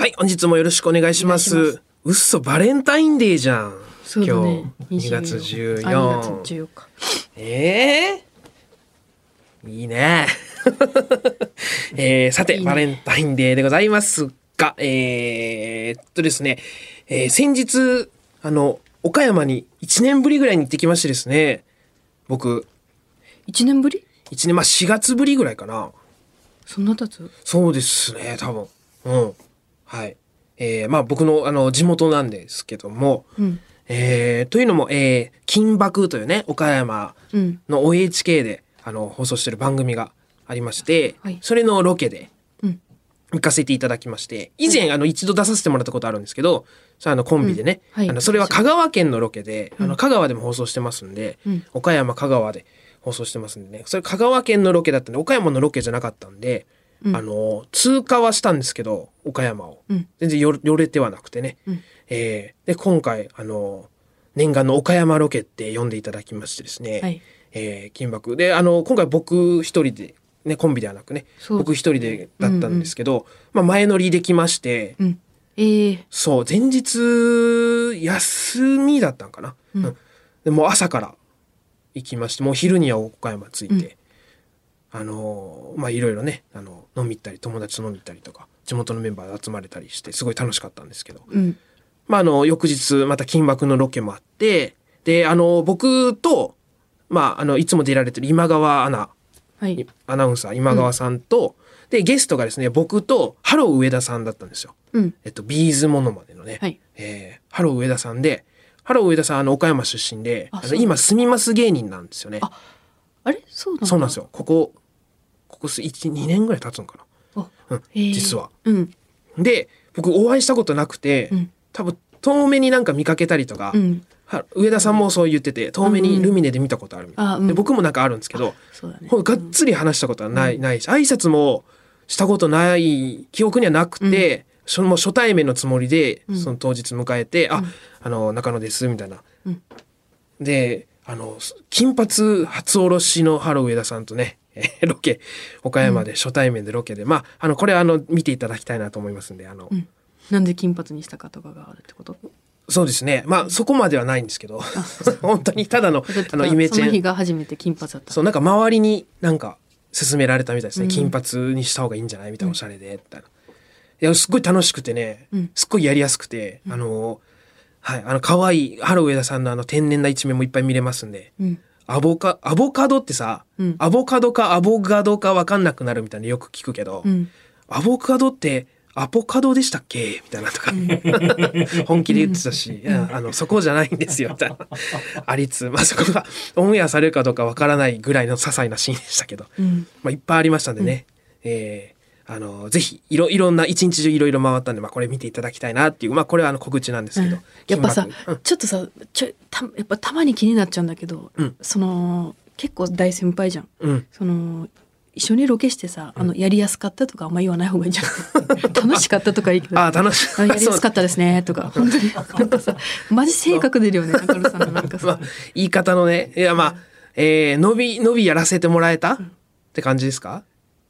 はい、本日もよろしくお願いします。うっそ、バレンタインデーじゃん。そうだね。今日、2月14。あ2月14日。ええいいね。えーさていいねバレンタインデーでございますが、えーっとですね、えー先日、あの、岡山に1年ぶりぐらいに行ってきましてですね、僕、1年ぶり？1年、まあ4月ぶりぐらいかな。そんな経つ？そうですね、多分。うん。はい。えーまあ僕のあの地元なんですけども、うん。えーというのも、えー金箔というね、岡山うん。の OHK であの放送してる番組がありまして、はいそれのロケでうん。行かせていただきまして、以前、あの一度出させてもらったことあるんですけど、それあのコンビでね、うんはいあのそれは香川県のロケで、あの香川でも放送してますんで、うん岡山香川で放送してますんでね、それ香川県のロケだったんで、岡山のロケじゃなかったんで、うんあの通過はしたんですけど、岡山を。うん。全然よ寄れてはなくてね。うんえーで、今回、あの、念願の岡山ロケって呼んでいただきましてですね。はいえー金箔。で、あの、今回僕一人で、ね、コンビではなくね、僕一人でだったんですけど、まあ前乗りできまして、うん。ええそう、前日、休みだったんかな。うんでもう朝から行きまして、もう昼には岡山着いて、あのーまあいろいろね、あの、飲み行ったり、友達と飲み行ったりとか、地元のメンバーで集まれたりして、すごい楽しかったんですけど、うん。まああの、翌日、また金バクのロケもあって、で、あの、僕と、まああの、いつも出られてる今川アナ、はい。アナウンサー今川さんと、で、ゲストがですね、僕とハロー上田さんだったんですよ。うん。えっと、 B'zモノマネのね、はいえーハロー上田さんで、ハロー上田さん、あの、岡山出身で、あの今、住みます芸人なんですよね。ああれ？そうなんだそうなんですよ。ここ、ここす、1、2年ぐらい経つのかあな。うん、実は。うん。で、僕、お会いしたことなくて、うん多分、遠目になんか見かけたりとか、上田さんもそう言ってて、遠目にルミネで見たことあるみたいな。あうんで僕もなんかあるんですけど、ね。がっつり話したことはない、ないし、挨拶もしたことない記憶にはなくて、そのもう初対面のつもりで、うんその当日迎えて、あ、あの、中野です、みたいな。うんで、あの、金髪初おろしのハロー上田さんとね、え ーロケ、岡山で初対面でロケで、まあ、あの、これはあの、見ていただきたいなと思いますんで、あの、うん。なんで金髪にしたかとかがあるってこと？そうですね。まあ、そこまではないんですけど、本当にただの、あの、イメチェン。その日が初めて金髪だった。そう、なんか周りになんか勧められたみたいですね。うん金髪にした方がいいんじゃないみたいな、おしゃれで、みたいな。いや、すっごい楽しくてね、うんすっごいやりやすくて、あの、はい、あの、可愛いハロー上田さんのあの、天然な一面もいっぱい見れますんで、うん。アボカ、アボカドってさ、うん。アボカドかアボガドかわかんなくなるみたいなよく聞くけど、うん。アボカドってアボカドでしたっけ？みたいなとか、本気で言ってたし、あの、そこじゃないんですよ、みたいな。ありつつ、まあそこがオンエアされるかどうかわからないぐらいの些細なシーンでしたけど、うん。まあいっぱいありましたんでね、えーあの、ぜひ、いろ、いろんな、一日中いろいろ回ったんで、まあこれ見ていただきたいなっていう、まあこれはあの告知なんですけど、やっぱさうん、ちょっとさちょたやっぱたまに気になっちゃうんだけど、うん。その結構大先輩じゃん。うん。その一緒にロケしてさあのやりやすかったとかあんま言わない方がいいんじゃない 楽しかったとかいいけど。ああ、楽しあやりやすかったですねとか。本当に。なんかさマジ性格出るよね中野さんのなんかまあさ、言い方のね、いや、まあ、えー、伸び、伸びやらせてもらえた、って感じですか？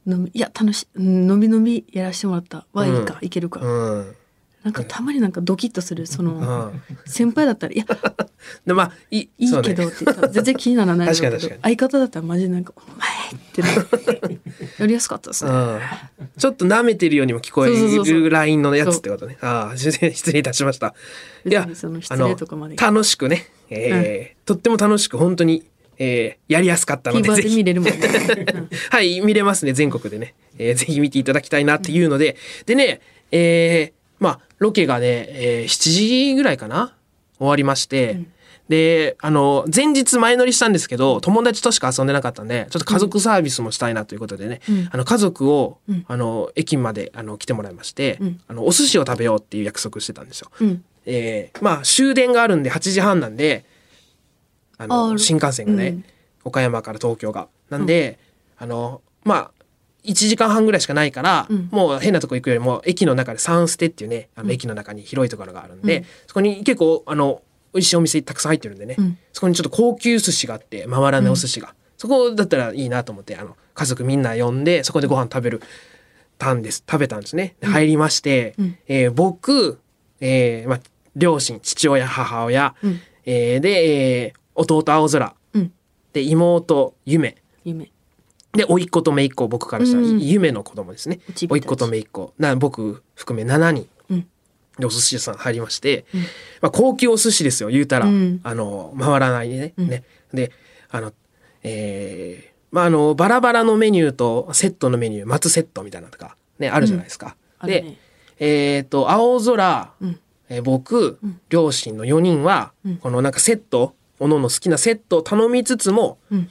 のみいや楽しいうんのびのびやらしてもらったはいいか、いけるか、うん。なんかたまになんかドキッとするその、うん。先輩だったらいや で、まあ、いい、いいけどって言ったら全然気にならないだろうけど確かに確かに相方だったらマジでなんか「お前!」って やりやすかったですね、うん。ちょっと舐めてるようにも聞こえるラインのやつってことね。ああ、失礼 失礼いたしました。いやその、失礼とかまで楽しくね、えーとっても楽しく、本当に、えーやりやすかったので、TVer ぜひ。で見れるもんね、う んはい、見れますね、全国でね。えーぜひ見ていただきたいなっていうので、でね、えーまあ、ロケがね、えー7時ぐらいかな？終わりまして、で、あの、前日前乗りしたんですけど、友達としか遊んでなかったんで、ちょっと家族サービスもしたいなということでね、うん。あの、家族を、うん。あの、駅まで、あの、来てもらいまして、うん。あの、お寿司を食べようっていう約束してたんですよ。うん。えーまあ、終電があるんで8時半なんで、あの、あ新幹線がね、うん。岡山から東京が。なんで、あの、まあ、1時間半ぐらいしかないから、うん。もう変なとこ行くよりも、駅の中でサンステっていうね、あの駅の中に広いところがあるんで、うん。そこに結構、あの、美味しいお店たくさん入ってるんでね、うん。そこにちょっと高級寿司があって、回らないお寿司が。そこだったらいいなと思って、あの、家族みんな呼んで、そこでご飯食べるったんです。食べたんですね。で入りまして、うん。えー僕、えーまあ、両親父親母親、うん。えーで、えー弟青空。うん。で妹夢。夢。で甥っ子と姪っ子僕からしたら、うん夢の子供ですね。甥っ子と姪っ子。な僕含め7人。うん。でお寿司屋さん入りまして、うん。まあ、高級お寿司ですよ言うたら、うん。あの回らないでね,、うん。ね。であのえーまああのバラバラのメニューとセットのメニュー松セットみたいなのとかねあるじゃないですか。で、ね。えっ、と青空、うん。えー僕、うん。両親の4人は、うん。このなんかセットおのの好きなセットを頼みつつも、うん。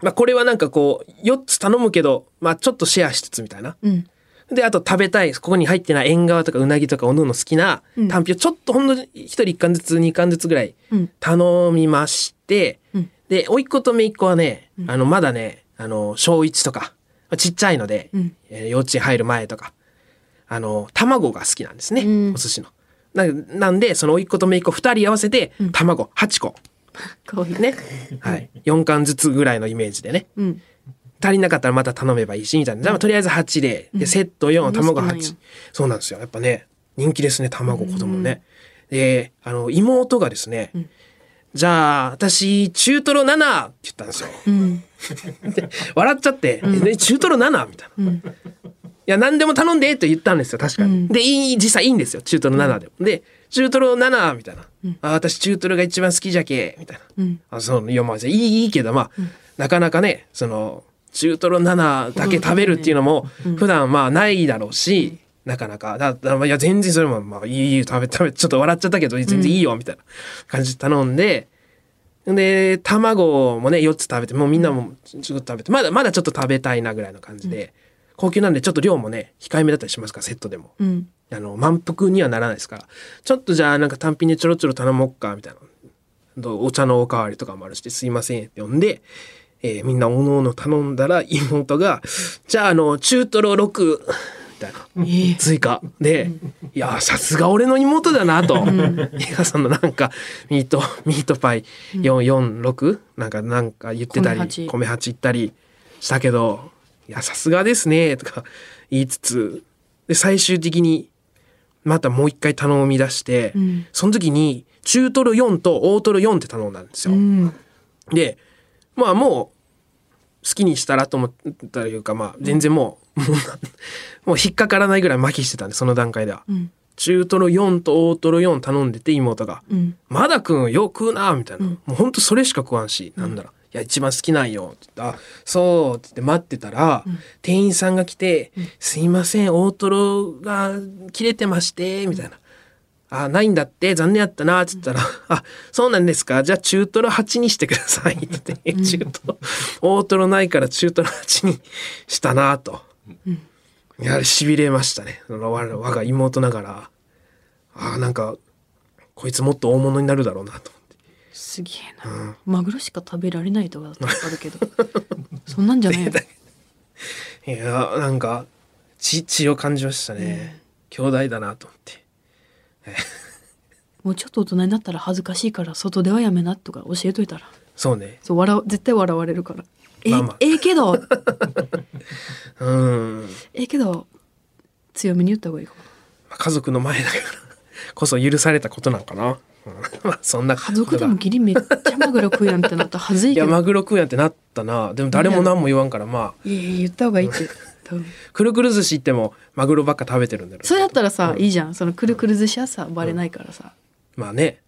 まあ、これはなんかこう4つ頼むけど、まあ、ちょっとシェアしつつみたいな。うん。であと食べたいここに入ってない縁側とかうなぎとかおのの好きなうん。単品をちょっとほんの一人1貫ずつ2貫ずつぐらいうん。頼みまして、うん。で甥っ子と姪っ子はね、あのまだねあの小1とかまあちっちゃいので、うん。えー幼稚園入る前とかあの卵が好きなんですね、うん。お寿司の。ななんでその甥っ子と姪っ子2人合わせて卵8個。かわい。いね、はい、4貫ずつぐらいのイメージでね。うん。足りなかったらまた頼めばいいしみたいな、じゃあとりあえず8ででセット4、うん。卵好きなんや8そうなんですよ。やっぱね人気ですね卵子供ね。であの妹がですね、じゃあ私中トロ7って言ったんですよ。うん。で笑っちゃって「え中トロ 7?」みたいな。うんいや何でも頼んでと言ったんですよ確かに。うん。でいい実際いいんですよ中トロ7でも。で中トロ7みたいな、あ私中トロが一番好きじゃけみたいな。うん。あそういやまあいいいいけどまあ、なかなかねその中トロ7だけ食べるっていうのも普段まあないだろうし、なかなか。だだまあいや全然それもまあいい食べ食べちょっと笑っちゃったけど全然いいよみたいな感じで頼んで。で卵もね4つ食べてもうみんなもちょっと食べてまだまだちょっと食べたいなぐらいの感じで、高級なんでちょっと量もね控えめだったりしますからセットでも。うん。あの満腹にはならないですから。ちょっとじゃあなんか単品でちょろちょろ頼もうかみたいなお茶のおかわりとかもあるしすいませんって呼んで、えーみんなおのおの頼んだら妹がじゃああの中トロ6みたいな。追加でいやさすが俺の妹だなと。美香さんのなんかミートミートパイ446なんかなんか言ってたり米八。米八言ったりしたけどいやさすがですねとか言いつつで最終的にまたもう一回頼み出して、ん。その時に中トロ4と大トロ4って頼んだんですよ。うん。でまあもう好きにしたらと思ったというかまあ全然もう、も うもう引っかからないぐらい麻痺してたんでその段階では。うん。中トロ4と大トロ4頼んでて妹が。うん「まだくんよく食うな」みたいな、もうほんとそれしか食わんし、なんだろう「いや一番好きなんよ」って言って「あそう」って言って待ってたら、店員さんが来て「すいません大トロが切れてまして」みたいな。あ、ないんだって、残念やったな、って言ったら、あ、そうなんですか、じゃあ中トロ8にしてください、って言って、中トロ、大トロないから中トロ8にしたな、と。いや、痺れましたね。我が妹ながら、あなんか、こいつもっと大物になるだろうな、と。すげえな、マグロしか食べられないとかだったらあるけど。そんなんじゃないよいや、なんか、血、血を感じましたね。兄弟だな、と思って。もうちょっと大人になったら恥ずかしいから外ではやめなとか教えといたら。そうね。そう笑う絶対笑われるから。え、まあまあ。ええけど。うん。ええけど強めに言った方がいいかも。家族の前だからこそ許されたことなんかな。そんな家族でもギリめっちゃマグロ食うやんってなったら恥ずいいやけどマグロ食うやんってなったな。でも誰も何も言わんからまあ。いやいや言った方がいいって。くるくる寿司行ってもマグロばっか食べてるんだろそれやったらさ、いいじゃん。そのくるくる寿司はさバレないからさ、まあね。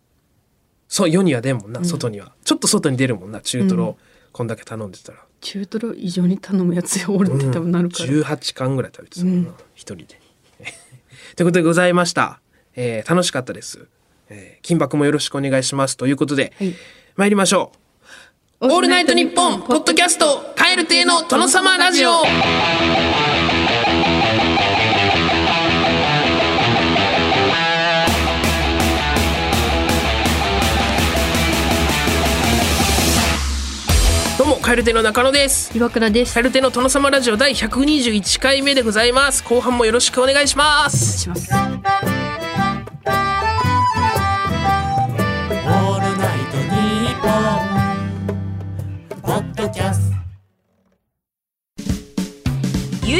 そう世には出んもんな外には、ちょっと外に出るもんな中トロ、こんだけ頼んでたら、中トロ異常に頼むやつよ俺って多分なるから、18巻ぐらい食べてたもんな一、人で。ということでございました、えー楽しかったです、えー金箔もよろしくお願いしますということで、はい。参りましょう。オールナイトニッポンポッドキャストカエル亭の殿様ラジオ。どうもカエル亭の中野です。岩倉です。カエル亭の殿様ラジオ第121回目でございます。後半もよろしくお願いします。します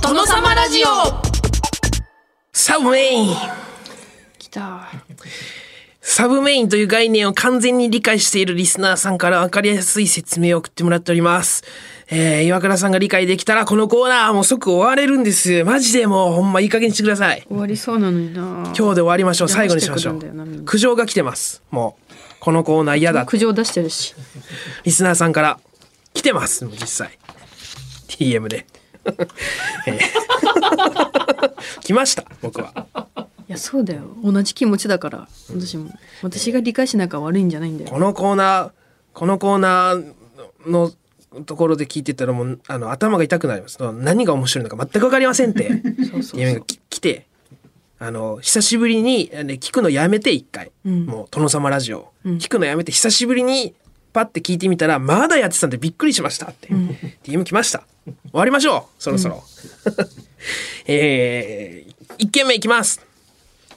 亭のトノ様ラジオサブメイン来たサブメインという概念を完全に理解しているリスナーさんから分かりやすい説明を送ってもらっております。えー、岩倉さんが理解できたらこのコーナーもう即終われるんです。マジでもうほんまいい加減にしてください。終わりそうなのにな今日で終わりましょう。最後にしましょう。な苦情が来てます。もう。このコーナー嫌だ。苦情出してるしリスナーさんから来てます。実際。TM で。えー 来ました。僕は。いやそうだよ同じ気持ちだから私も私が理解しなきゃ悪いんじゃないんだよこのコーナー、このコーナーのところで聞いてたらもう、あの、頭が痛くなります。何が面白いのか全くわかりませんって。そうそう DM がき来て、あの、久しぶりに、あの聞くのやめて一回。んもう、殿様ラジオ、ん聞くのやめて、久しぶりに、パッて聞いてみたら、まだやってたんでびっくりしましたって。DM 来ました。終わりましょうそろそろ。えー、1件目いきます。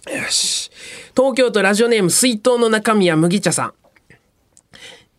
よし。東京都ラジオネーム水筒の中身は麦茶さん。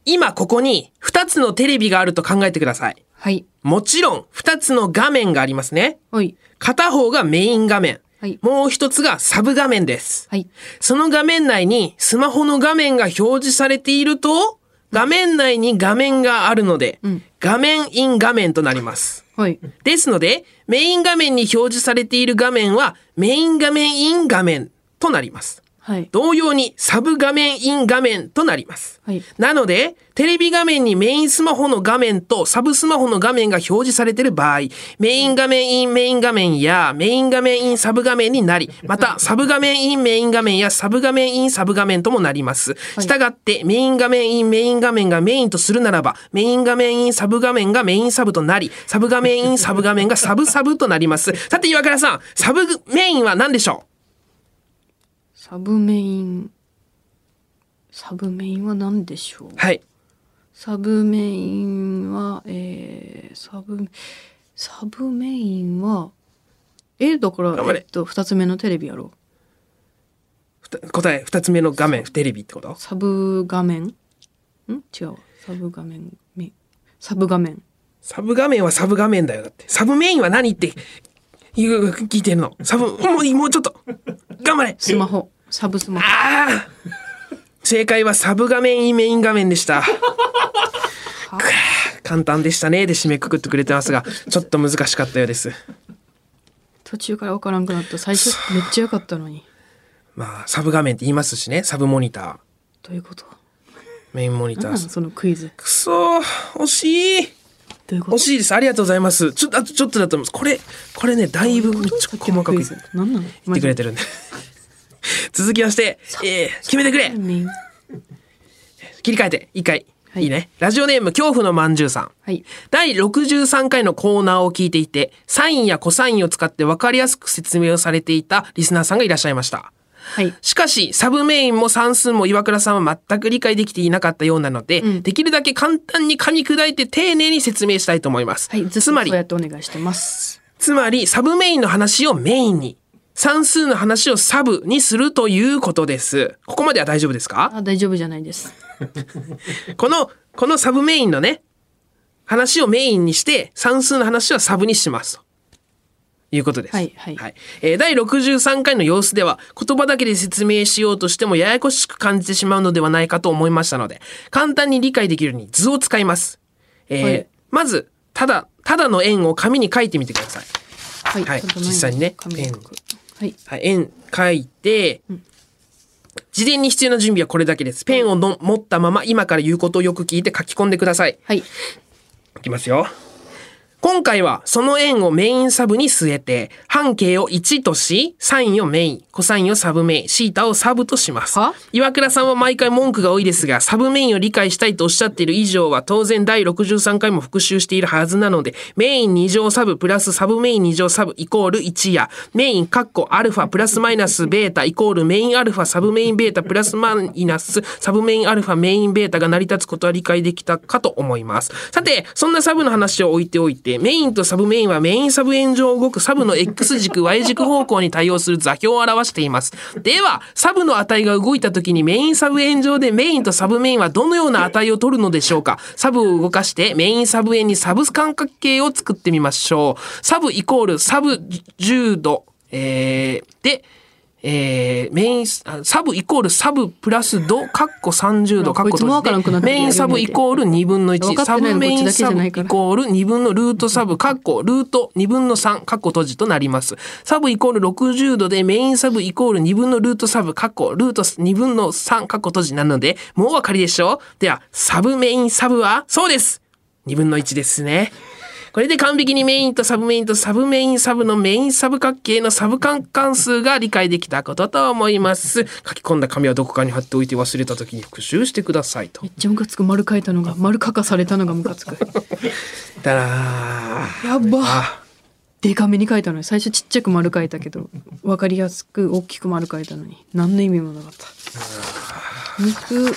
今ここに2つのテレビがあると考えてください。はいもちろん2つの画面がありますね。はい片方がメイン画面。はいもう一つがサブ画面です。はいその画面内にスマホの画面が表示されていると、画面内に画面があるので、ん画面イン画面となります。はいですので、メイン画面に表示されている画面は、メイン画面イン画面となります。はい同様にサブ画面イン画面となります。はいなので、テレビ画面にメインスマホの画面とサブスマホの画面が表示されている場合、メイン画面インメイン画面やメイン画面インサブ画面になり、またサブ画面インメイン画面やサブ画面インサブ画面ともなります。したがって、メイン画面インメイン画面がメインとするならば、メイン画面インサブ画面がメインサブとなり、サブ画面インサブ画面がサブサブとなります。さて岩倉さん、サブメインは何でしょサブメインサブメインは何でしょう？うはい。サブメインはえー、サブサブメインはえだから頑張れえっと二つ目のテレビやろふた答え、二つ目の画面、テレビってこと？サブ画面？ん？違うわサブ画面めサブ画面サブ画面はサブ画面だよ。だって。サブメインは何って言う聞いてるの。サブ、もう、もうちょっと。頑張れスマホサブスマホああ正解はサブ画面インメイン画面でした。簡単でしたね。で締めくくってくれてますが、ちょっと難しかったようです。途中から分からんくなった最初めっちゃ良かったのにまあ、サブ画面って言いますしね。サブモニター。どういうこと？メインモニター。そのクイズくそー惜しい惜しいです。ありがとうございます。ちょっと、あとちょっとだと思います。これ、これね、だいぶめっちゃ細かく言ってくれてるんで。続きまして、えー、決めてくれ切り替えて、一回。はいいいね。ラジオネーム、恐怖のまんじゅうさん。はい第63回のコーナーを聞いていて、サインやコサインを使って分かりやすく説明をされていたリスナーさんがいらっしゃいました。はいしかし、サブメインも算数も岩倉さんは全く理解できていなかったようなので、うんできるだけ簡単に噛み砕いて丁寧に説明したいと思います。はいつまりそう、やってお願いしてます？つまり、サブメインの話をメインに、算数の話をサブにするということです。ここまでは大丈夫ですか？あ大丈夫じゃないです この、このサブメインのね、話をメインにして、算数の話はサブにします。ということです。はいはいえー第63回の様子では、言葉だけで説明しようとしてもややこしく感じてしまうのではないかと思いましたので、簡単に理解できるように図を使います。えーはいまず、ただ、ただの円を紙に書いてみてください。はい、はい実際にね紙に書くはいはい、円書いて、事前に必要な準備はこれだけです。ペンをの持ったまま今から言うことをよく聞いて書き込んでください。はいいきますよ。今回はその円をメインサブに据えて、半径を1とし、サインをメイン、コサインをサブメイン、シータをサブとしますは？岩倉さんは毎回文句が多いですが、サブメインを理解したいとおっしゃっている以上は、当然第63回も復習しているはずなので、メイン2乗サブプラスサブメイン2乗サブイコール1や、メインカッコアルファプラスマイナスベータイコールメインアルファサブメインベータプラスマイナスサブメインアルファメインベータが成り立つことは理解できたかと思います。さて、そんなサブの話を置いておいて、メインとサブメインはメインサブ円上動くサブの X 軸 Y 軸方向に対応する座標を表しています。では、サブの値が動いた時にメインサブ円上でメインとサブメインはどのような値を取るのでしょうか？サブを動かしてメインサブ円にサブ三角形を作ってみましょう。サブイコールサブ10度、えー、で、えー、メイン、あサブイコールサブプラス度、カッコ30度、カッコこいつもわからんくなってきたメインサブイコール2分の1、分かってサブメインサブイコール2分のルートサブ、カッコルート2分の3、カッコ閉じとなります。サブイコール60度でメインサブイコール2分のルートサブ、カッコルート2分の3、カッコ閉じなので、もうお分かりでしょうでは、サブメインサブは、そうです2分の1ですね。これで完璧にメインとサブメインとサブメインサブのメインサブ角形のサブ関関数が理解できたことと思います。書き込んだ紙はどこかに貼っておいて忘れた時に復習してくださいと。め。っちゃムカつく。丸書いたのが丸書かされたのがムカつく。だらーやば。あ、デカめに書いたのに。最初ちっちゃく丸書いたけど分かりやすく大きく丸書いたのに。何の意味もなかった。肉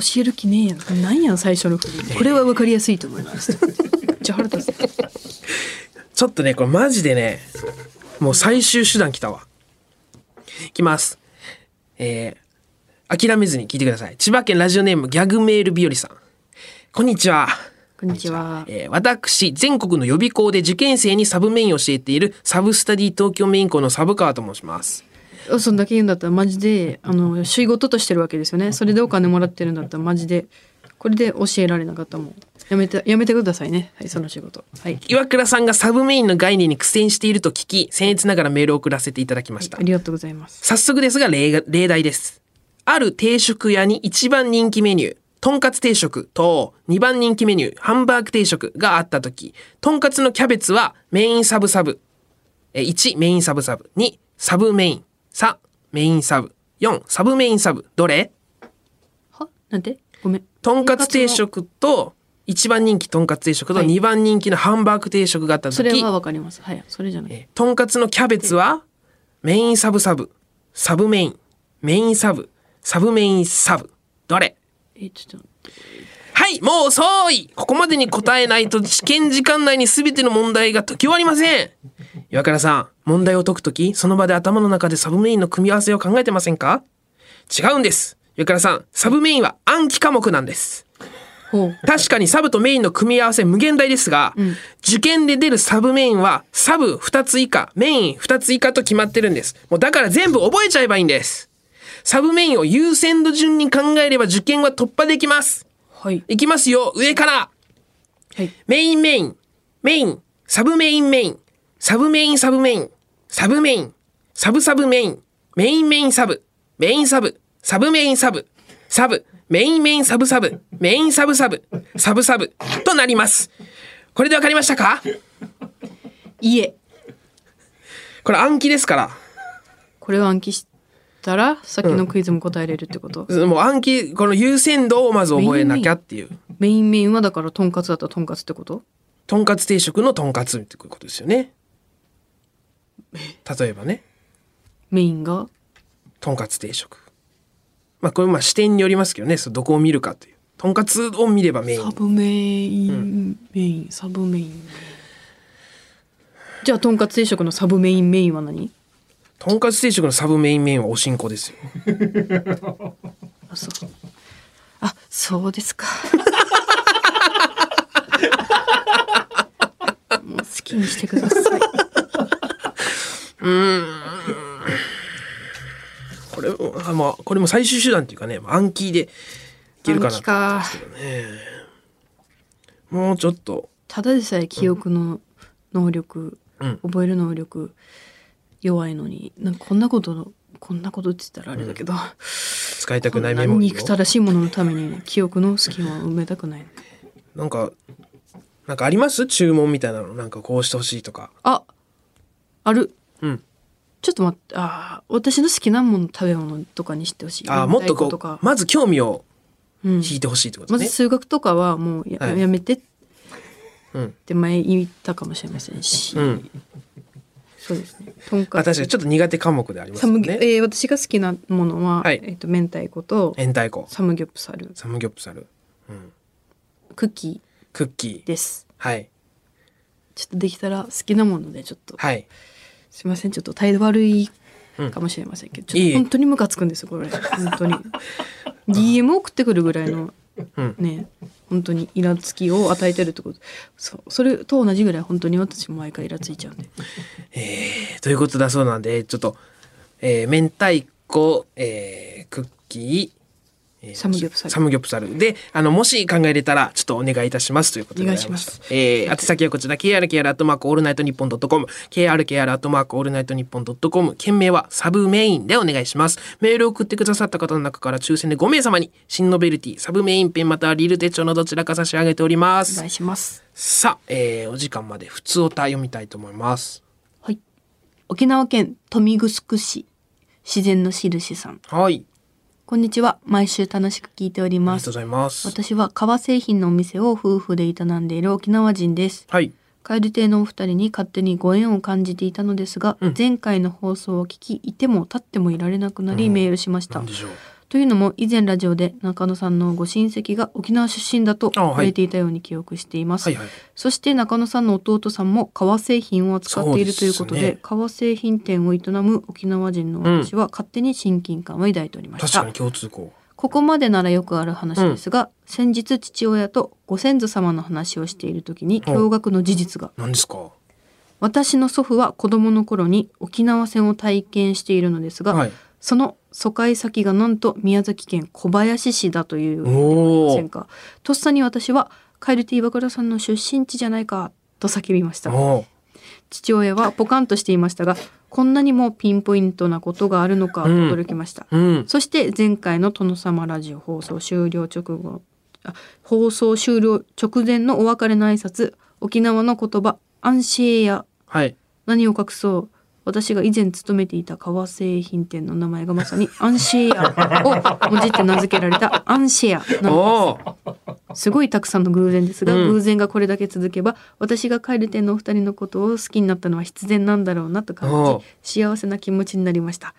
教える気ねえやんなんやん最初の振りこれは分かりやすいと思いますめっちゃ腹立つちょっとね、これマジでね、もう最終手段来たわ。いきます。えー、諦めずに聞いてください。千葉県ラジオネームギャグメール日和さん。こんにちは。こんにちはえー私、全国の予備校で受験生にサブメインを教えているサブスタディ東京メイン校のサブカーと申します。そんだけ言うんだったらマジであの仕事としてるわけですよねそれでお金もらってるんだったらマジでこれで教えられなかったもんやめてやめてくださいねはいその仕事はい岩倉さんがサブメインの概念に苦戦していると聞き、僭越ながらメールを送らせていただきましたあ。りがとうございます早速ですが例が例題です。ある定食屋に一番人気メニュー、とんかつ定食と2番人気メニュー、ハンバーグ定食があったとき、とんかつのキャベツはメインサブサブ。え1、メインサブサブ。2、サブメイン。3、メインサブ。4、サブメインサブ。どれ？は？なんで？ごめん。とんかつ定食と一番人気とんかつ定食とはい。2番人気のハンバーグ定食があったとき、それはわかります。はい。それじゃない。えとんかつのキャベツはメインサブサブ、サブメイン、メインサブ、サブメインサブ。どれ？えちょっと待ってはい、もう遅いここまでに答えないと試験時間内に全ての問題が解き終わりません岩倉さん、問題を解くとき、その場で頭の中でサブメインの組み合わせを考えてませんか？違うんです岩倉さん、サブメインは暗記科目なんです。確かにサブとメインの組み合わせ無限大ですが、受験で出るサブメインはサブ2つ以下、メイン2つ以下と決まってるんです。もうだから全部覚えちゃえばいいんです。サブメインを優先度順に考えれば受験は突破できます。はい。いきますよ、上から。はい。メインメイン、メイン、サブメインメイン、サブメインサブメイン、サブメイン、サブサブメイン、メインメインサブ、メインサブ、サブメインサブ、サブ、メインメインサブサブ、メインサブサブ、サブサブ。となります。これでわかりましたか？いえ。これ暗記ですから。これを暗記したらさっきのクイズも答えれるってこと、もう暗記、この優先度をまず覚えなきゃっていう。メインメインはだからとんかつだったらとんかつってこと？とんかつ定食のとんかつってことですよね。例えばね。メインが？とんかつ定食。まあこれまあ視点によりますけどね、そうどこを見るかという。とんかつを見ればメイン。サブメイン、メインサブメインじゃあとんかつ定食のサブメインメインは何？とんかつ定食のサブメインメインはおしんこですよ。あそう。あそうですか。もう好きにしてください。これあまあこれも最終手段っていうかね、暗記でいけるかな。か。もうちょっと。ただでさえ記憶の能力、うん。覚える能力弱いのに。なんかこんなことこんなことって言ったらあれだけど、使いたくないメモリ憎たらしいもののために記憶の隙間を埋めたくないなんかなんかあります？注文みたいなの？なんかこうしてほしいとか。あある。うん。ちょっと待ってあー私の好きなもの食べ物とかにしてほしい。あーもっとこうまず興味をうん引いてほしいってことまずですね、数学とかはもうや,、はい。やめて。っうん。て前言ったかもしれませんし、うんそうですね。とんあかつ。確かにちょっと苦手科目でありますサムギョ、よねえー私が好きなものは、はい。えっ、と明太子と明太子。サムギョプサル。サムギョプサル、うん、クッキクッキー。ーです。はい。ちょっとできたら好きなものでちょっと。はい。すいません。ちょっと態度悪いかもしれませんけど、ちょっと本当にムカつくんですよこれ。本当に。DM 送ってくるぐらいのうんね。本当にイラつきを与えてるってこと。そそれと同じぐらい本当に私も毎回イラついちゃうんで。えーということだそうなんでちょっと、えー、明太子、えー、クッキー、えーサムギョプサル。サムギョプサル。であのもし考えれたらちょっとお願いいたします。ということでございます。おえー、宛先はこちら krkr アットマークオールナイトニッポンドットコム。krkr アットマークオールナイトニッポンドットコム。件名はサブメインでお願いします。メールを送ってくださった方の中から抽選で5名様に新ノベルティサブメインペンまたはリル手帳のどちらか差し上げております。お願いします。さあ、えー、お時間まで普通おたより読みたいと思います。はい。沖縄県豊見城市自然の印さん。はいこんにちは。毎週楽しく聞いております。ありがとうございます。私は革製品のお店を夫婦で営んでいる沖縄人です。はい。蛙亭のお二人に勝手にご縁を感じていたのですが、うん。前回の放送を聞きいても立ってもいられなくなりメールしました、なんでしょうというのも以前ラジオで中野さんのご親戚が沖縄出身だと触れていたように記憶しています、はいはい。そして中野さんの弟さんも革製品を扱っているということでね。革製品店を営む沖縄人の私は勝手に親近感を抱いておりました、確かに共通項。ここまでならよくある話ですが、先日父親とご先祖様の話をしている時に驚愕の事実が。何ですか？私の祖父は子供の頃に沖縄戦を体験しているのですが、はい。その疎開先がなんと宮崎県小林市だというおー。せんか。とっさに私は「カエルティ岩倉さんの出身地じゃないか」と叫びました。父親はポカンとしていましたがこんなにもピンポイントなことがあるのかとうん。驚きました、うん。そして前回の殿様ラジオ放送終了直後あ放送終了直前のお別れの挨拶沖縄の言葉「アンシエや。はい。何を隠そう私が以前勤めていた革製品店の名前がまさにアンシェアを文字って名付けられたアンシェアなのおーです。すごいたくさんの偶然ですが、うん。偶然がこれだけ続けば私がカエル店のお二人のことを好きになったのは必然なんだろうなと感じ幸せな気持ちになりました。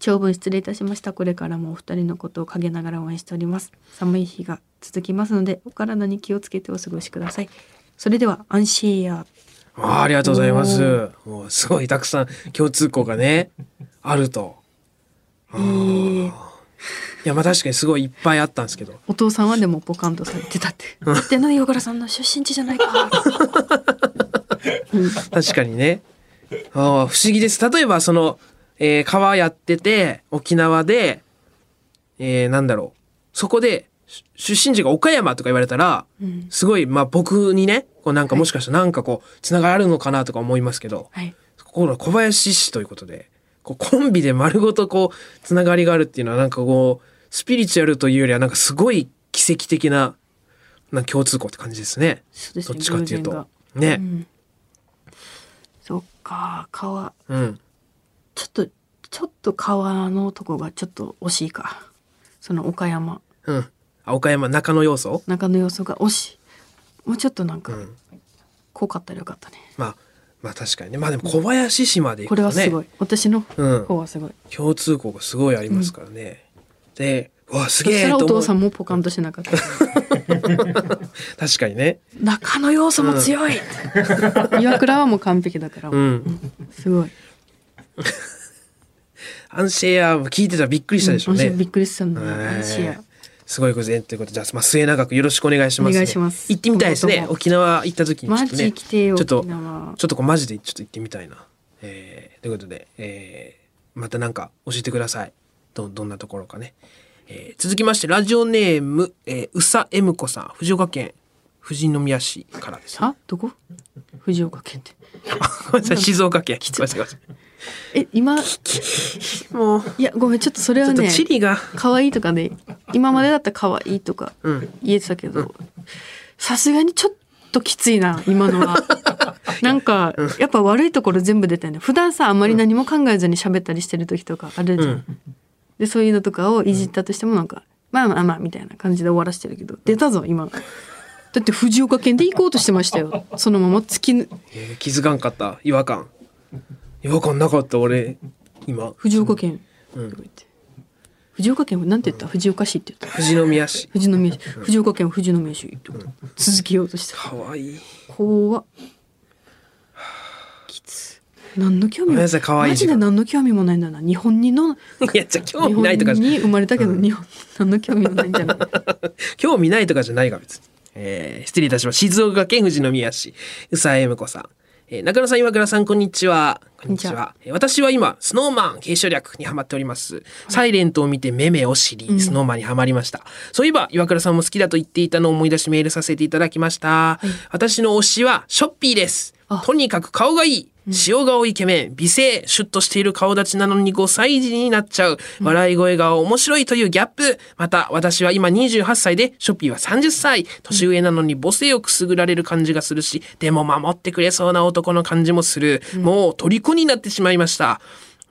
長文失礼いたしました。これからもお二人のことを陰ながら応援しております。寒い日が続きますのでお体に気をつけてお過ごしください。それではアンシェアあーありがとうございます。もうすごいたくさん共通項がね あると。いやまあ確かにすごいいっぱいあったんですけど。お父さんはでもポカンとされてたって。で、何横倉さんの出身地じゃないか。う ん確かにね。あー不思議です。例えばその、えー川やってて沖縄で、えーなんだろう。そこでし出身地が岡山とか言われたら、うんすごいまあ僕にねこうなんかもしかしたらなんかこうつながりあるのかなとか思いますけど、はい。ここの小林市ということでこうコンビで丸ごとこうつながりがあるっていうのはなんかこうスピリチュアルというよりはなんかすごい奇跡的なな共通項って感じですね。すね。どっちかっていうとねう。んそっか、川。うん。ちょっと、ちょっと川のとこがちょっと惜しいか。その岡山。うん。あ岡山中野要素？中の要素が惜しい。もうちょっとなんか、うん。濃かったらよかったね。まあまあ確かにね。まあでも小林市まで行こくとね。れはすごい。私のうん方はすごい。共通項がすごいありますからね。で、うわすげえと思う。父さんもポカンとしなかった。確かにね。中の要素も強い、岩倉はもう完璧だから、うん。すごい。アンシェア聞いてたらびっくりしたでしょうね。びっくりしたんだよ。はいアンシェア。すごい偶然ということで、じゃあ、まあ、末永くよろしくお願いします、ね。お願いします行ってみたいですね。沖縄行った時にちょマっとね。ちょっと。ちょっとこうマジでちょっと行ってみたいな。えー、ということで、えー、またなんか教えてください。ど、どんなところかね。えー、続きまして、ラジオネーム、えー、うさえむこさん、藤岡県富士宮市からです。あ、どこ？藤岡県って。ごめんなさい、静岡県。ごめんなさいごめんなさえ、今、いい。もう、や、ごめん、ちょっとそれはね、チリが、可愛いとかね、今までだったら可愛いとかうん。言えてたけど、さすがにちょっときついな今のは。なんかやっぱ悪いところ全部出たよね。普段さあんまり何も考えずに喋ったりしてる時とかあるじゃん、でそういうのとかをいじったとしてもなんか、まあまあまあみたいな感じで終わらしてるけど出たぞ今だって藤岡県で行こうとしてましたよ。そのまま突きぬえー気づかんかった。違和感違和感なかった俺。今。藤岡県、うん。藤岡県なんて言った？藤岡市って言った？富士宮市。富士宮市。藤岡県富士宮市続けようとしてかわいい。怖っ。きつ。何の興味ごめんなさい可愛いマジで何の興味もないんだな。日本にの いやじゃあ興味ないとかに生まれたけど日本何の興味もないんじゃない？興味ないとかじゃないが別に。えー失礼いたします。静岡県富士宮市、宇佐恵美子さん。えー中野さん、岩倉さん、こんにちは。こんにちは。えー私は今、スノーマン継承略にハマっております。サイレントを見てめめを知り、スノーマンにハマりました。そういえば、岩倉さんも好きだと言っていたのを思い出しメールさせていただきました。私の推しは、ショッピーですあ。とにかく顔がいい。塩顔イケメン、美声、シュッとしている顔立ちなのに5歳児になっちゃう。笑い声が面白いというギャップ。また、私は今28歳で、ショッピーは30歳。年上なのに母性をくすぐられる感じがするし、でも守ってくれそうな男の感じもする。もう虜になってしまいました。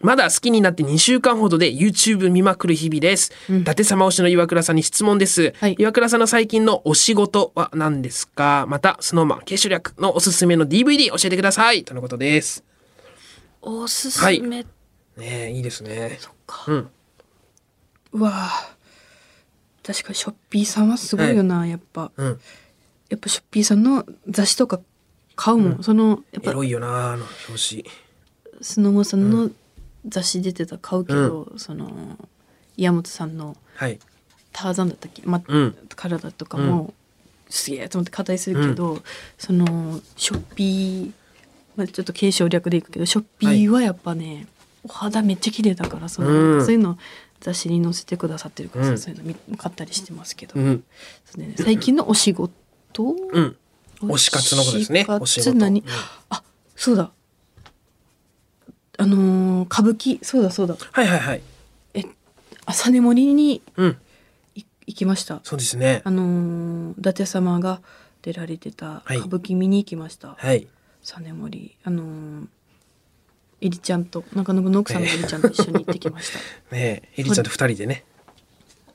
まだ好きになって2週間ほどで YouTube 見まくる日々です。伊達様推しの岩倉さんに質問です。はい岩倉さんの最近のお仕事は何ですか？また、スノーマン、継承略のおすすめの DVD 教えてください。とのことです。おすすはいめ、ねえ、いいですね。かうん。うわあ確かにショッピーさんはすごいよな、やっぱうん。やっぱショッピーさんの雑誌とか買うもん、そのやっぱエロいよな、あの表紙。スノモさんの雑誌出てたら買うけど、その岩本さんのはい。ターザンだったっけ、まうん。体とかも、すげえと思って硬いするけど、そのショッピー、まあ、ちょっと継承略でいくけどショッピーはやっぱね、お肌めっちゃ綺麗だからその、うん。そういうの雑誌に載せてくださってるからそういうの見買ったりしてますけど、うん。そうでね、最近のお仕事、うん。推し活のことですね。推推し活何、うん。あそうだあのー歌舞伎。そうだそうだ。はいはいはい。え朝根森にうん。い行きました。そうですね。あ。のー伊達様が出られてたはい。歌舞伎見に行きました、はい。朝根森。あのーエリちゃんと中野の奥さんのエリちゃんと一緒に行ってきました。ねえ、エリちゃんと二人でね。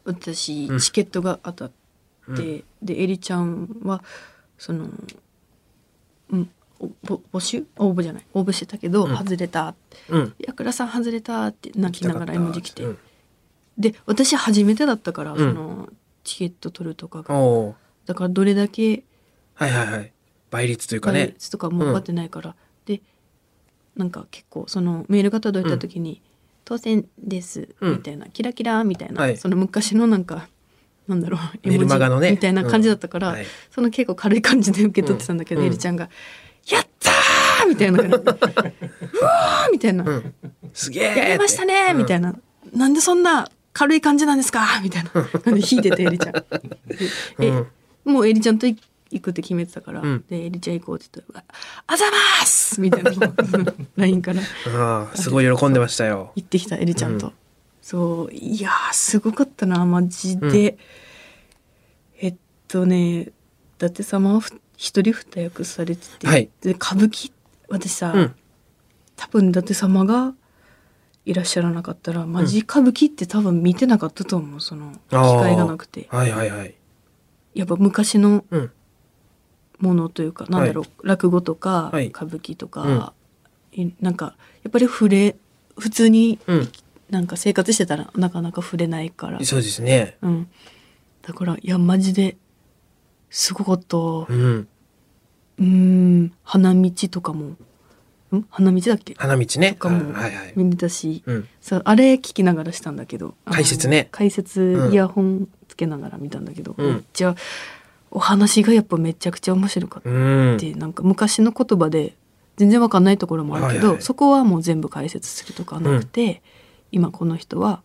私うん。チケットが当たって、でエリちゃんはそのうん募集？応募じゃない？応募してたけど、うん。外れた。ってうん。「やくらさん外れた」って泣きながら絵文字来て、うん。で私初めてだったから、ん。そのチケット取るとかが。だからどれだけはいはいはい。倍率というか倍ね。率とかも分かってないから、でなんか結構そのメールが届いた時に「当選です」うん。みたいな、キラキラみたいな、はい。その昔のなんかなんだろう。メルマガのね。みたいな感じだったから、うん。はい。その結構軽い感じで受け取ってたんだけど、うん。エリちゃんが「やったー!」みたいな感じで「うわー!」みたいな「うん。すげえやりましたね!」みたいな「なんでそんな軽い感じなんですか?」みたいな感じで引いててエリちゃん。で え、うんもうエリちゃんと行くって決めてたから、うんでエリちゃん行こうって言ったら「あざます!」みたいな LINE からああ、すごい喜んでましたよ。行ってきたエリちゃんと、うんそういやーすごかったなマジで、えっとね伊達様はふ一人二役されてて、はいで歌舞伎私さ、うん多分伊達様がいらっしゃらなかったらマジ歌舞伎って多分見てなかったと思うその機会がなくてはいはいはい。やっぱ昔のうん。ものというか、なんだろう落語とか、はい歌舞伎とか、いなんかやっぱり触れ普通にうん。なんか生活してたらなかなか触れないから、そうですね。うん、だからいやマジですごかったううん。ーん。花道とかも。ん？花道だっけ？花道ね。と。かもはいはい。見れたし、うん。そうあれ聞きながらしたんだけど。解説ね。解説うん。イヤホンつけながら見たんだけど、うん。めっちゃお話がやっぱめちゃくちゃ面白かった。うん。でなんか昔の言葉で全然わかんないところもあるけど、はいはい。そこはもう全部解説するとかはなくて、今この人は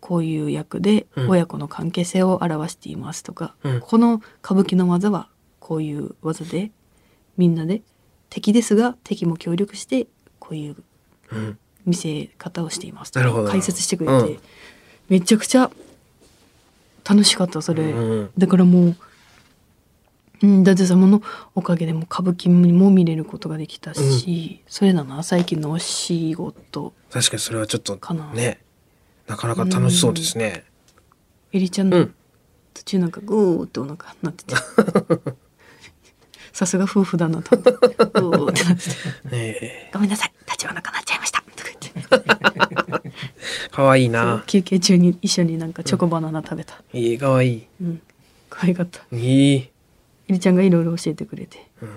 こういう役でうん。親子の関係性を表していますとか、うん。この歌舞伎の技はこういう技でみんなで敵ですが敵も協力してこういううん。見せ方をしていますと。なるほど。か解説してくれて、うん。めちゃくちゃ楽しかったそれ、うんだからもううん、舘様のおかげでも歌舞伎も見れることができたし、それだな最近のお仕事。確かにそれはちょっとかな。ねなかなか楽しそうですね。エリちゃんのうん。途中なんかグーってお腹なってて さすが夫婦だなと思って。グーってなっててえ「ごめんなさい。立ちお腹なっちゃいました」可愛いな。休憩中に一緒になんかチョコバナナ食べた、いい可愛い。うん、可愛かった。いい。エリちゃんがいろいろ教えてくれて。うん。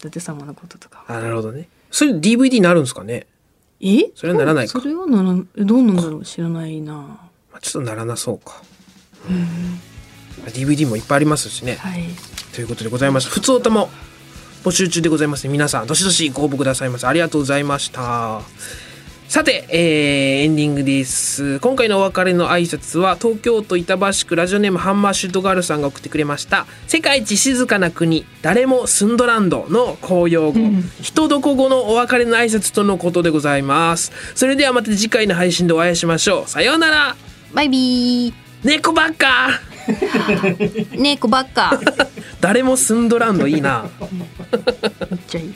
伊達様のこととか。あなるほどね。それ DVD になるんですかね？え？それはならないか。それはならどうなんだろう？知らないな。まあちょっとならなそうか。まあ DVD もいっぱいありますしね。はいということでございました。普通歌も募集中でございますね。皆さん、どしどしご応募くださいませ。ありがとうございました。さて、えーエンディングです。今回のお別れの挨拶は、東京都板橋区ラジオネームハンマーシュートガールさんが送ってくれました。世界一静かな国、誰もスンドランドの公用語、人どこ語のお別れの挨拶とのことでございます。それではまた次回の配信でお会いしましょう。さようならバイビー猫ばっか 猫ばっか誰も住んどらんのいいな。めっちゃいい